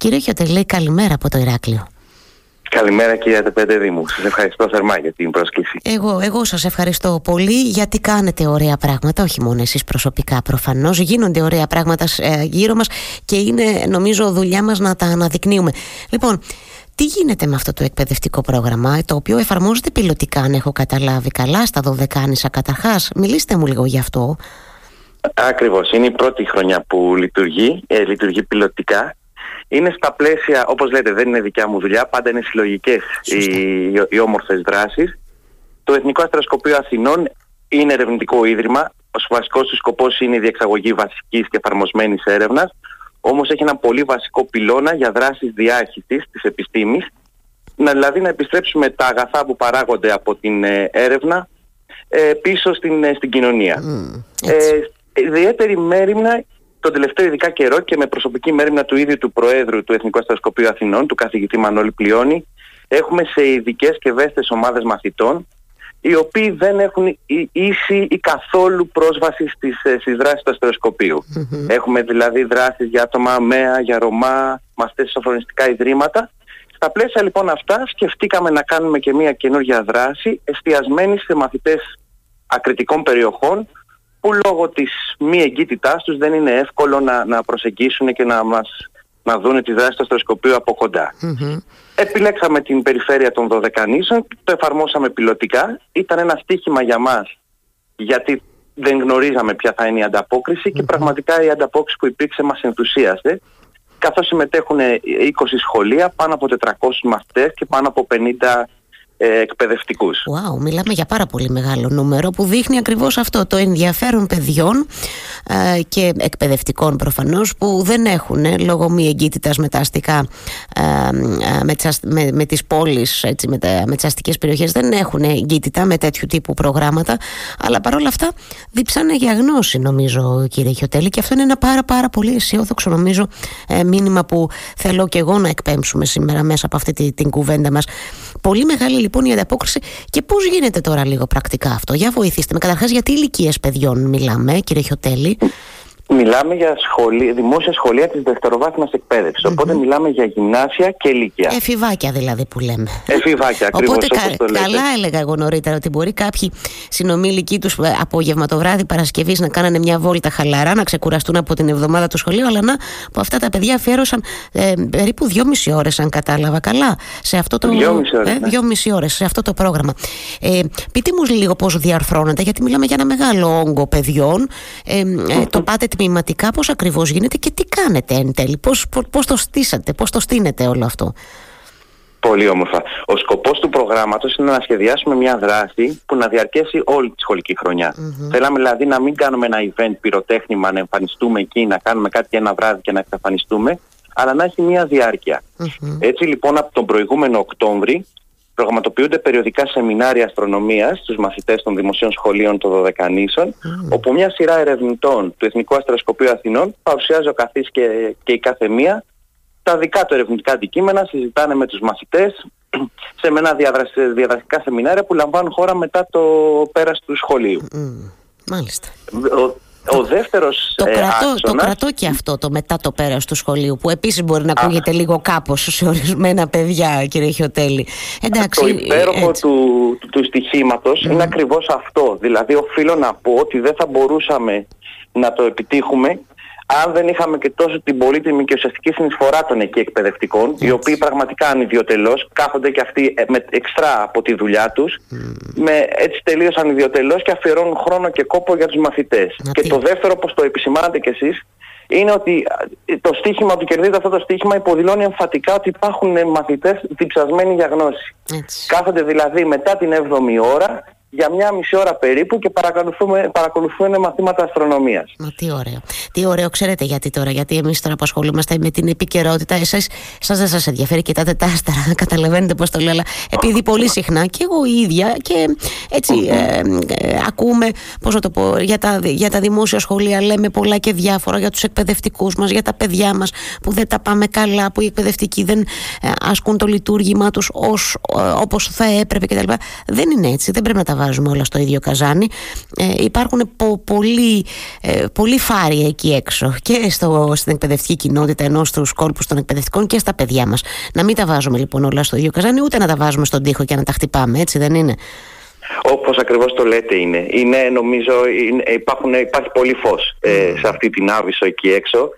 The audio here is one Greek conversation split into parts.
Κύριε Χιωτελή, καλημέρα από το Ηράκλειο. Καλημέρα κυρία Τεπέντε μου. Σας ευχαριστώ θερμά για την πρόσκληση. Εγώ, εγώ σας ευχαριστώ πολύ γιατί κάνετε ωραία πράγματα, όχι μόνο εσείς προσωπικά προφανώς. Γίνονται ωραία πράγματα ε, γύρω μας και είναι νομίζω δουλειά μας να τα αναδεικνύουμε. Λοιπόν, τι γίνεται με αυτό το εκπαιδευτικό πρόγραμμα, το οποίο εφαρμόζεται πιλωτικά, αν έχω καταλάβει καλά, στα Δωδεκάνησα καταρχάς; Μιλήστε μου λίγο γι' αυτό. Ακριβώς, είναι η πρώτη χρονιά που λειτουργεί, ε, λειτουργεί πιλωτικά είναι στα πλαίσια, όπως λέτε, δεν είναι δικιά μου δουλειά, πάντα είναι συλλογικές οι, οι όμορφες δράσεις. Το Εθνικό Αστροσκοπείο Αθηνών είναι ερευνητικό ίδρυμα. Ο βασικός του σκοπός είναι η διεξαγωγή βασικής και εφαρμοσμένης έρευνας. Όμως έχει ένα πολύ βασικό πυλώνα για δράσεις διάχυτης της επιστήμης. Να, δηλαδή να επιστρέψουμε τα αγαθά που παράγονται από την ε, έρευνα ε, πίσω στην, ε, στην κοινωνία. Mm, ε, ιδιαίτερη μέρημνα τον τελευταίο ειδικά καιρό και με προσωπική μέρημνα του ίδιου του Προέδρου του Εθνικού Αστροσκοπείου Αθηνών, του καθηγητή Μανώλη Πλειώνη, έχουμε σε ειδικές και ευαίσθητες ομάδες μαθητών, οι οποίοι δεν έχουν ίση ή καθόλου πρόσβαση στις, ε, στις δράσεις του αστροσκοπειου Έχουμε δηλαδή δράσεις για άτομα ΜΕΑ, για Ρωμά, μαθητές σε σοφρονιστικά ιδρύματα. Στα πλαίσια λοιπόν αυτά σκεφτήκαμε να κάνουμε και μια καινούργια δράση εστιασμένη σε μαθητές ακριτικών περιοχών που λόγω της μη εγκύτητάς τους δεν είναι εύκολο να, να προσεγγίσουν και να μας να δουν τη δράση του αστροσκοπείου από Επιλέξαμε την περιφέρεια των Δωδεκανήσων, το εφαρμόσαμε πιλωτικά. Ήταν ένα στίχημα για μας, γιατί δεν γνωρίζαμε ποια θα είναι η ανταποκριση και πραγματικά η ανταπόκριση που υπήρξε μας ενθουσίασε. Καθώς συμμετέχουν 20 σχολεία, πάνω από 400 μαθητές και πάνω από 50 ε, εκπαιδευτικούς. Wow, μιλάμε για πάρα πολύ μεγάλο νούμερο που δείχνει ακριβώς αυτό το ενδιαφέρον παιδιών ε, και εκπαιδευτικών προφανώς που δεν έχουν ε, λόγω μη εγκύτητας με τα αστικά ε, με, τις, με, με τις πόλεις έτσι, με, τα, με τις αστικές περιοχές δεν έχουν εγκύτητα με τέτοιου τύπου προγράμματα αλλά παρόλα αυτά δίψανε για γνώση νομίζω κύριε Χιωτέλη και αυτό είναι ένα πάρα πάρα πολύ αισιόδοξο νομίζω μήνυμα που θέλω και εγώ να εκπέμψουμε σήμερα μέσα από αυτή την, την κουβέντα μας. Πολύ μεγάλη λοιπόν η ανταπόκριση. Και πώς γίνεται τώρα λίγο πρακτικά αυτό, για βοηθήστε με. Καταρχάς, για τι ηλικίες παιδιών μιλάμε, κύριε Χιωτέλη; Μιλάμε για σχολή, δημόσια σχολεία της δευτεροβάθμιας εκπαίδευσης. Mm-hmm. Οπότε μιλάμε για γυμνάσια και ηλικία. Εφηβάκια δηλαδή που λέμε. Εφηβάκια, ακριβώς. Οπότε κα, καλά έλεγα εγώ νωρίτερα ότι μπορεί κάποιοι συνομήλικοι τους ε, απόγευμα βράδυ Παρασκευής να κάνανε μια βόλτα χαλαρά, να ξεκουραστούν από την εβδομάδα του σχολείου. Αλλά να που αυτά τα παιδιά αφιέρωσαν ε, περίπου δυόμιση ώρες, αν κατάλαβα καλά, σε αυτό το, δυόμιση ώρες, ε, ναι. δυόμιση ώρες, σε αυτό το πρόγραμμα. Ε, πείτε μου λίγο πώς διαρθρώνεται, γιατί μιλάμε για ένα μεγάλο όγκο παιδιών. Ε, ε, το πάτε τμηματικά πώς ακριβώς γίνεται και τι κάνετε εν τέλει, πώς, πώς, το στήσατε, πώς το στείνετε όλο αυτό; Πολύ όμορφα. Ο σκοπός του προγράμματος είναι να σχεδιάσουμε μια δράση που να διαρκέσει όλη τη σχολική χρονιά. Mm-hmm. Θέλαμε δηλαδή να μην κάνουμε ένα event πυροτέχνημα, να εμφανιστούμε εκεί, να κάνουμε κάτι ένα βράδυ και να εξαφανιστούμε, αλλά να έχει μια διάρκεια. Mm-hmm. Έτσι λοιπόν από τον προηγούμενο Οκτώβρη προγραμματοποιούνται περιοδικά σεμινάρια αστρονομίας στους μαθητές των δημοσίων σχολείων των Δωδεκανήσων, όπου μια σειρά ερευνητών του Εθνικού Αστροσκοπείου Αθηνών παρουσιάζει ο καθής και, και η κάθε μία τα δικά του ερευνητικά αντικείμενα, συζητάνε με τους μαθητές σε μένα διαδραστικά σεμινάρια που λαμβάνουν χώρα μετά το πέρας του σχολείου. Μάλιστα. Ο δεύτερος το, ε, κρατώ, το κρατώ και αυτό το μετά το πέρας του σχολείου που επίσης μπορεί να ακούγεται λίγο κάπως σε ορισμένα παιδιά κύριε Χιωτέλη. Εντάξει, το υπέροχο του, του, του στοιχήματος είναι ακριβώς αυτό. Δηλαδή οφείλω να πω ότι δεν θα μπορούσαμε να το επιτύχουμε αν δεν είχαμε και τόσο την πολύτιμη και ουσιαστική συνεισφορά των εκεί εκπαιδευτικών, οι οποίοι πραγματικά ανιδιοτελώς κάθονται και αυτοί ε, με εξτρά από τη δουλειά τους, με έτσι τελείως ανιδιοτελώς και αφιερώνουν χρόνο και κόπο για τους μαθητές. Και το δεύτερο, όπω το επισημάνατε κι εσείς, είναι ότι ε, το στίχημα του κερδίζει αυτό το στίχημα υποδηλώνει εμφατικά ότι υπάρχουν μαθητές διψασμένοι για γνώση. Κάθονται δηλαδή μετά την 7η ώρα για μια μισή ώρα περίπου και παρακολουθούμε, μαθήματα αστρονομίας. Μα τι ωραίο. Τι ωραίο, ξέρετε γιατί τώρα, γιατί εμείς τώρα που ασχολούμαστε με την επικαιρότητα, εσάς, σας δεν σας ενδιαφέρει, κοιτάτε τα άστερα, καταλαβαίνετε πώς το λέω, αλλά επειδή πολύ συχνά και εγώ η ίδια και έτσι ε, ε, ακούμε, πώς να το πω, για τα, για τα δημόσια σχολεία λέμε πολλά και διάφορα για τους εκπαιδευτικούς μας, για τα παιδιά μας που δεν τα πάμε καλά, που οι εκπαιδευτικοί δεν ε, ασκούν το λειτουργήμα τους ως, όπως θα έπρεπε κτλ. Δεν είναι έτσι, δεν πρέπει να τα βάζουμε όλα στο ίδιο καζάνι. Ε, υπάρχουν πο, πολλοί, ε, πολλοί φάροι εκεί έξω και στο, στην εκπαιδευτική κοινότητα ενώ στους κόλπους των εκπαιδευτικών και στα παιδιά μας. Να μην τα βάζουμε λοιπόν όλα στο ίδιο καζάνι, ούτε να τα βάζουμε στον τοίχο και να τα χτυπάμε, έτσι δεν είναι; Όπως ακριβώς το λέτε είναι. είναι νομίζω είναι, υπάρχουν, υπάρχει πολύ φως ε, σε αυτή την άβυσο εκεί έξω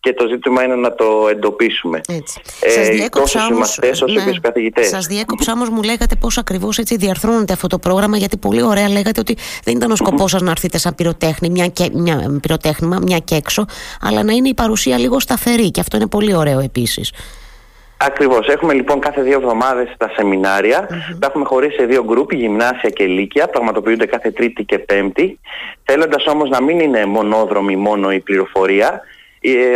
και το ζήτημα είναι να το εντοπίσουμε. Έτσι. Ε, σας διέκοψα όμως, όσο ναι, και καθηγητές. Σας διέκοψα όμως μου λέγατε πώς ακριβώς έτσι διαρθρώνεται αυτό το πρόγραμμα γιατί πολύ ωραία λέγατε ότι δεν ήταν ο σκοπός σας να έρθετε σαν πυροτέχνη, μια, και, μια πυροτέχνημα, μια και έξω αλλά να είναι η παρουσία λίγο σταθερή και αυτό είναι πολύ ωραίο επίσης. Ακριβώς. Έχουμε λοιπόν κάθε δύο εβδομάδες τα σεμινάρια. Mm-hmm. Τα έχουμε χωρίσει σε δύο γκρουπ, γυμνάσια και λύκεια. Πραγματοποιούνται κάθε Τρίτη και Πέμπτη. Θέλοντας όμως να μην είναι μονόδρομη μόνο η πληροφορία, ε,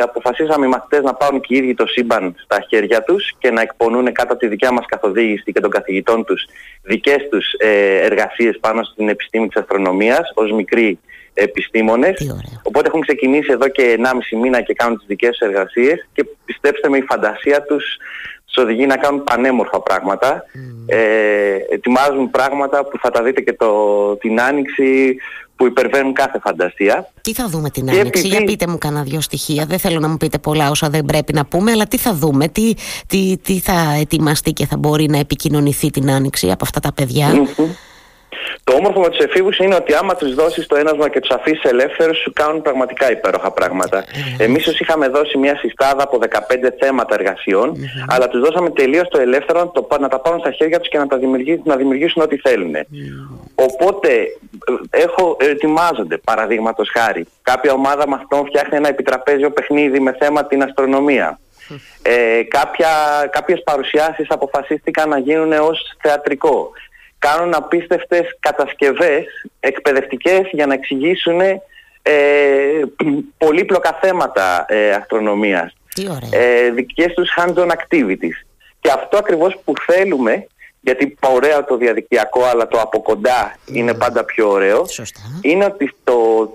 αποφασίσαμε οι μαθητές να πάρουν και οι ίδιοι το σύμπαν στα χέρια τους και να εκπονούν κάτω από τη δικιά μας καθοδήγηση και των καθηγητών τους δικές τους ε, εργασίες πάνω στην επιστήμη της αστρονομίας ως μικροί επιστήμονες. Οπότε έχουν ξεκινήσει εδώ και 1,5 μήνα και κάνουν τις δικές τους εργασίες και πιστέψτε με η φαντασία τους τους οδηγεί να κάνουν πανέμορφα πράγματα. Ε, ετοιμάζουν πράγματα που θα τα δείτε και το, την Άνοιξη που υπερβαίνουν κάθε φαντασία. Τι θα δούμε την Άνοιξη, για πείτε μου κανένα δυο στοιχεία. Δεν θέλω να μου πείτε πολλά όσα δεν πρέπει να πούμε, αλλά τι θα δούμε, τι, τι, τι θα ετοιμαστεί και θα μπορεί να επικοινωνηθεί την Άνοιξη από αυτά τα παιδιά; Το όμορφο με τους εφήβους είναι ότι άμα τους δώσεις το ένασμα και τους αφήσεις ελεύθερους, σου κάνουν πραγματικά υπέροχα πράγματα. Εμείς του είχαμε δώσει μια συστάδα από 15 θέματα εργασιών, αλλά τους δώσαμε τελείως το ελεύθερο το, να τα πάρουν στα χέρια τους και να, τα δημιουργήσουν, να δημιουργήσουν ό,τι θέλουν. Οπότε έχω, ετοιμάζονται, παραδείγματος χάρη. Κάποια ομάδα μαθητών φτιάχνει ένα επιτραπέζιο παιχνίδι με θέμα την αστρονομία. Ε, κάποια, κάποιες παρουσιάσεις αποφασίστηκαν να γίνουν ως θεατρικό κάνουν απίστευτες κατασκευές εκπαιδευτικές για να εξηγήσουν ε, πολύπλοκα θέματα ε, αστρονομίας. Τι ωραία. Ε, δικές τους hands-on activities. Και αυτό ακριβώς που θέλουμε, γιατί ωραίο το διαδικτυακό αλλά το από κοντά είναι πάντα πιο ωραίο, είναι ότι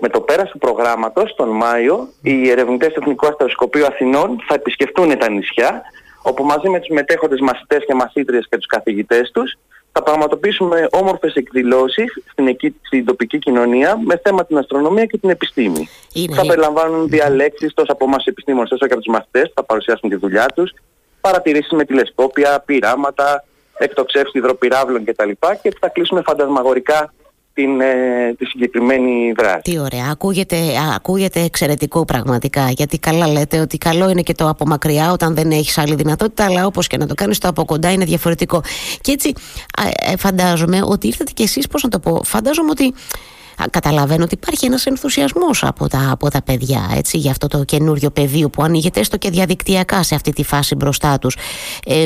με το πέρας του προγράμματος τον Μάιο οι ερευνητές του Εθνικού Αστροσκοπείου Αθηνών θα επισκεφτούν τα νησιά όπου μαζί με τους μετέχοντες μαθητές και μαθήτριες και τους καθηγητές τους θα πραγματοποιήσουμε όμορφες εκδηλώσεις στην, εκεί, στην τοπική κοινωνία με θέμα την αστρονομία και την επιστήμη. Είναι, θα περιλαμβάνουν διαλέξεις τόσο από εμάς επιστήμονες όσο και από τους μαθητές θα παρουσιάσουν τη δουλειά τους, παρατηρήσεις με τηλεσκόπια, πειράματα, εκτοξεύσεις υδροπυράβλων κτλ. Και θα κλείσουμε φαντασμαγορικά την, ε, τη συγκεκριμένη δράση. Τι ωραία. Ακούγεται, ακούγεται εξαιρετικό πραγματικά. Γιατί καλά λέτε ότι καλό είναι και το από μακριά όταν δεν έχεις άλλη δυνατότητα, αλλά όπως και να το κάνεις, το από κοντά είναι διαφορετικό. Και έτσι ε, φαντάζομαι ότι ήρθατε κι εσείς, πώς να το πω, φαντάζομαι ότι καταλαβαίνω ότι υπάρχει ένας ενθουσιασμός από τα, από τα παιδιά έτσι, για αυτό το καινούριο πεδίο που ανοίγεται έστω και διαδικτυακά σε αυτή τη φάση μπροστά τους. Ε,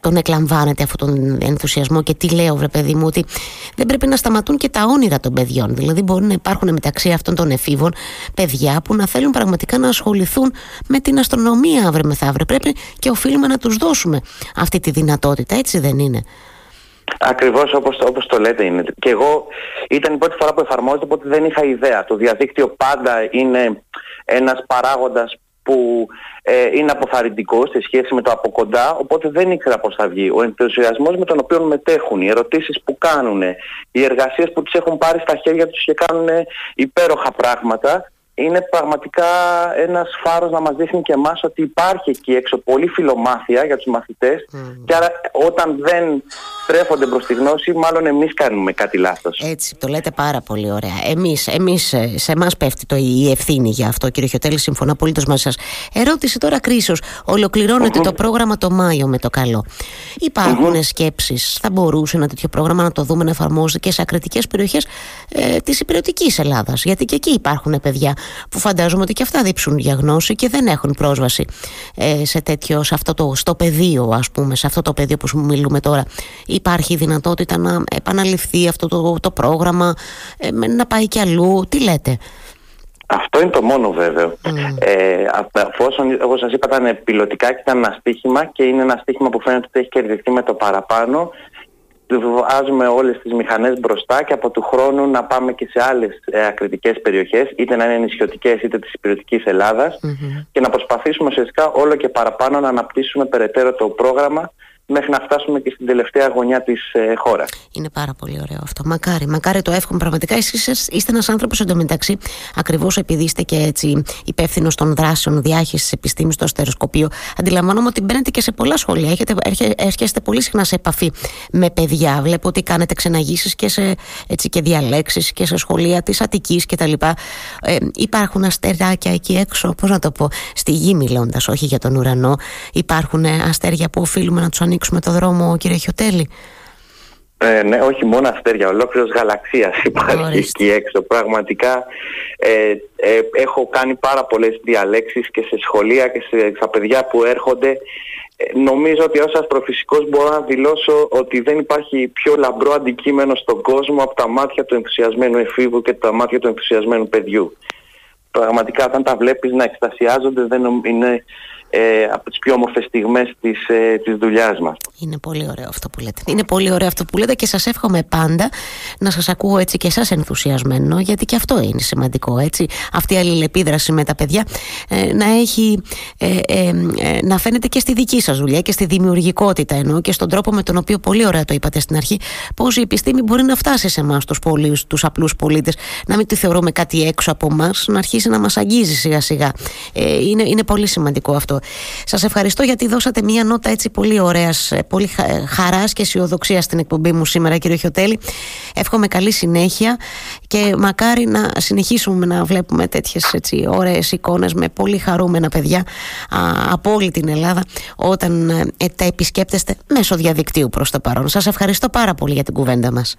τον εκλαμβάνεται αυτόν τον ενθουσιασμό και τι λέω βρε παιδί μου ότι δεν πρέπει να σταματούν και τα όνειρα των παιδιών. Δηλαδή μπορεί να υπάρχουν μεταξύ αυτών των εφήβων παιδιά που να θέλουν πραγματικά να ασχοληθούν με την αστρονομία αύριο μεθαύριο. Πρέπει και οφείλουμε να τους δώσουμε αυτή τη δυνατότητα έτσι δεν είναι Ακριβώς όπως, όπως το λέτε είναι. Και εγώ ήταν η πρώτη φορά που εφαρμόζεται, οπότε δεν είχα ιδέα. Το διαδίκτυο πάντα είναι ένας παράγοντας που ε, είναι αποθαρρυντικό σε σχέση με το από κοντά, οπότε δεν ήξερα πώς θα βγει. Ο ενθουσιασμός με τον οποίο μετέχουν, οι ερωτήσεις που κάνουν, οι εργασίες που τις έχουν πάρει στα χέρια τους και κάνουν υπέροχα πράγματα, είναι πραγματικά ένας φάρος να μας δείχνει και εμάς ότι υπάρχει εκεί έξω πολύ φιλομάθεια για τους μαθητές και άρα όταν δεν στρέφονται προς τη γνώση μάλλον εμείς κάνουμε κάτι λάθος. Έτσι, το λέτε πάρα πολύ ωραία. Εμείς, εμείς ε, σε εμάς πέφτει το, η ευθύνη για αυτό κύριε Χιωτέλη, συμφωνώ απολύτως μαζί σας. Ερώτηση τώρα κρίσος. Ολοκληρώνεται το πρόγραμμα το Μάιο με το καλό. Υπάρχουν mm-hmm. σκέψεις, θα μπορούσε ένα τέτοιο πρόγραμμα να το δούμε να εφαρμόζεται και σε ακριτικές περιοχές ε, της υπηρετικής Ελλάδας. Γιατί και εκεί υπάρχουν παιδιά που φαντάζομαι ότι και αυτά δείψουν για γνώση και δεν έχουν πρόσβαση ε, σε τέτοιο, σε αυτό το, στο πεδίο ας πούμε, σε αυτό το πεδίο που μιλούμε τώρα. Υπάρχει δυνατότητα να επαναληφθεί αυτό το, το πρόγραμμα, ε, να πάει κι αλλού. Τι λέτε; Αυτό είναι το μόνο βέβαιο. Mm. Ε, αφόσον, όπως σας είπα, ήταν πιλωτικά και ήταν ένα στίχημα και είναι ένα στίχημα που φαίνεται ότι έχει κερδιθεί με το παραπάνω βάζουμε όλες τις μηχανές μπροστά και από του χρόνου να πάμε και σε άλλες ε, ακριτικές περιοχές, είτε να είναι νησιωτικές είτε της υπηρετικής και να προσπαθήσουμε ουσιαστικά όλο και παραπάνω να αναπτύσσουμε περαιτέρω το πρόγραμμα μέχρι να φτάσουμε και στην τελευταία γωνιά της ε, χώρας. Είναι πάρα πολύ ωραίο αυτό. Μακάρι, μακάρι το εύχομαι πραγματικά. Εσείς είστε ένας άνθρωπος εντωμεταξύ, ακριβώς επειδή είστε και έτσι υπεύθυνο των δράσεων διάχυσης επιστήμης στο αστεροσκοπείο. Αντιλαμβάνομαι ότι μπαίνετε και σε πολλά σχολεία. Έχετε, έρχεστε πολύ συχνά σε επαφή με παιδιά. Βλέπω ότι κάνετε ξεναγήσεις και, σε, έτσι, και διαλέξεις και σε σχολεία της Αττικής κτλ. Ε, υπάρχουν αστεράκια εκεί έξω, πώς να το πω, στη γη μιλώντας, όχι για τον ουρανό. Υπάρχουν αστέρια που οφείλουμε να τους ανοίξουμε το δρόμο, κύριε Χιωτέλη. Ε, ναι, όχι μόνο αστέρια, ολόκληρος γαλαξίας υπάρχει εκεί έξω. Πραγματικά ε, ε, έχω κάνει πάρα πολλές διαλέξεις και σε σχολεία και σε, στα παιδιά που έρχονται. Ε, νομίζω ότι ως αστροφυσικός μπορώ να δηλώσω ότι δεν υπάρχει πιο λαμπρό αντικείμενο στον κόσμο από τα μάτια του ενθουσιασμένου εφήβου και τα μάτια του ενθουσιασμένου παιδιού. Πραγματικά όταν τα βλέπεις να εκστασιάζονται δεν είναι ε, από τις πιο όμορφες στιγμές της, ε, της δουλειάς μας. Είναι πολύ ωραίο αυτό που λέτε. Είναι πολύ ωραίο αυτό που λέτε και σας εύχομαι πάντα να σας ακούω έτσι και εσάς ενθουσιασμένο γιατί και αυτό είναι σημαντικό έτσι. Αυτή η αλληλεπίδραση με τα παιδιά ε, να έχει ε, ε, να φαίνεται και στη δική σας δουλειά και στη δημιουργικότητα εννοώ και στον τρόπο με τον οποίο πολύ ωραία το είπατε στην αρχή πως η επιστήμη μπορεί να φτάσει σε εμάς τους, πολίους, τους απλούς πολίτες να μην τη θεωρούμε κάτι έξω από εμά, να αρχίσει να μας αγγίζει σιγά σιγά. είναι, είναι πολύ σημαντικό αυτό. Σας ευχαριστώ γιατί δώσατε μια νότα έτσι πολύ ωραίας, ε, πολύ χαράς και αισιοδοξία στην εκπομπή μου σήμερα κύριε Χιωτέλη. Εύχομαι καλή συνέχεια και μακάρι να συνεχίσουμε να βλέπουμε τέτοιες έτσι ωραίες εικόνες με πολύ χαρούμενα παιδιά από όλη την Ελλάδα όταν ε, τα επισκέπτεστε μέσω διαδικτύου προς το παρόν. Σας ευχαριστώ πάρα πολύ για την κουβέντα μας.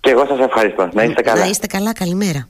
Και εγώ σας ευχαριστώ. Να είστε καλά. Να είστε καλά. Καλημέρα.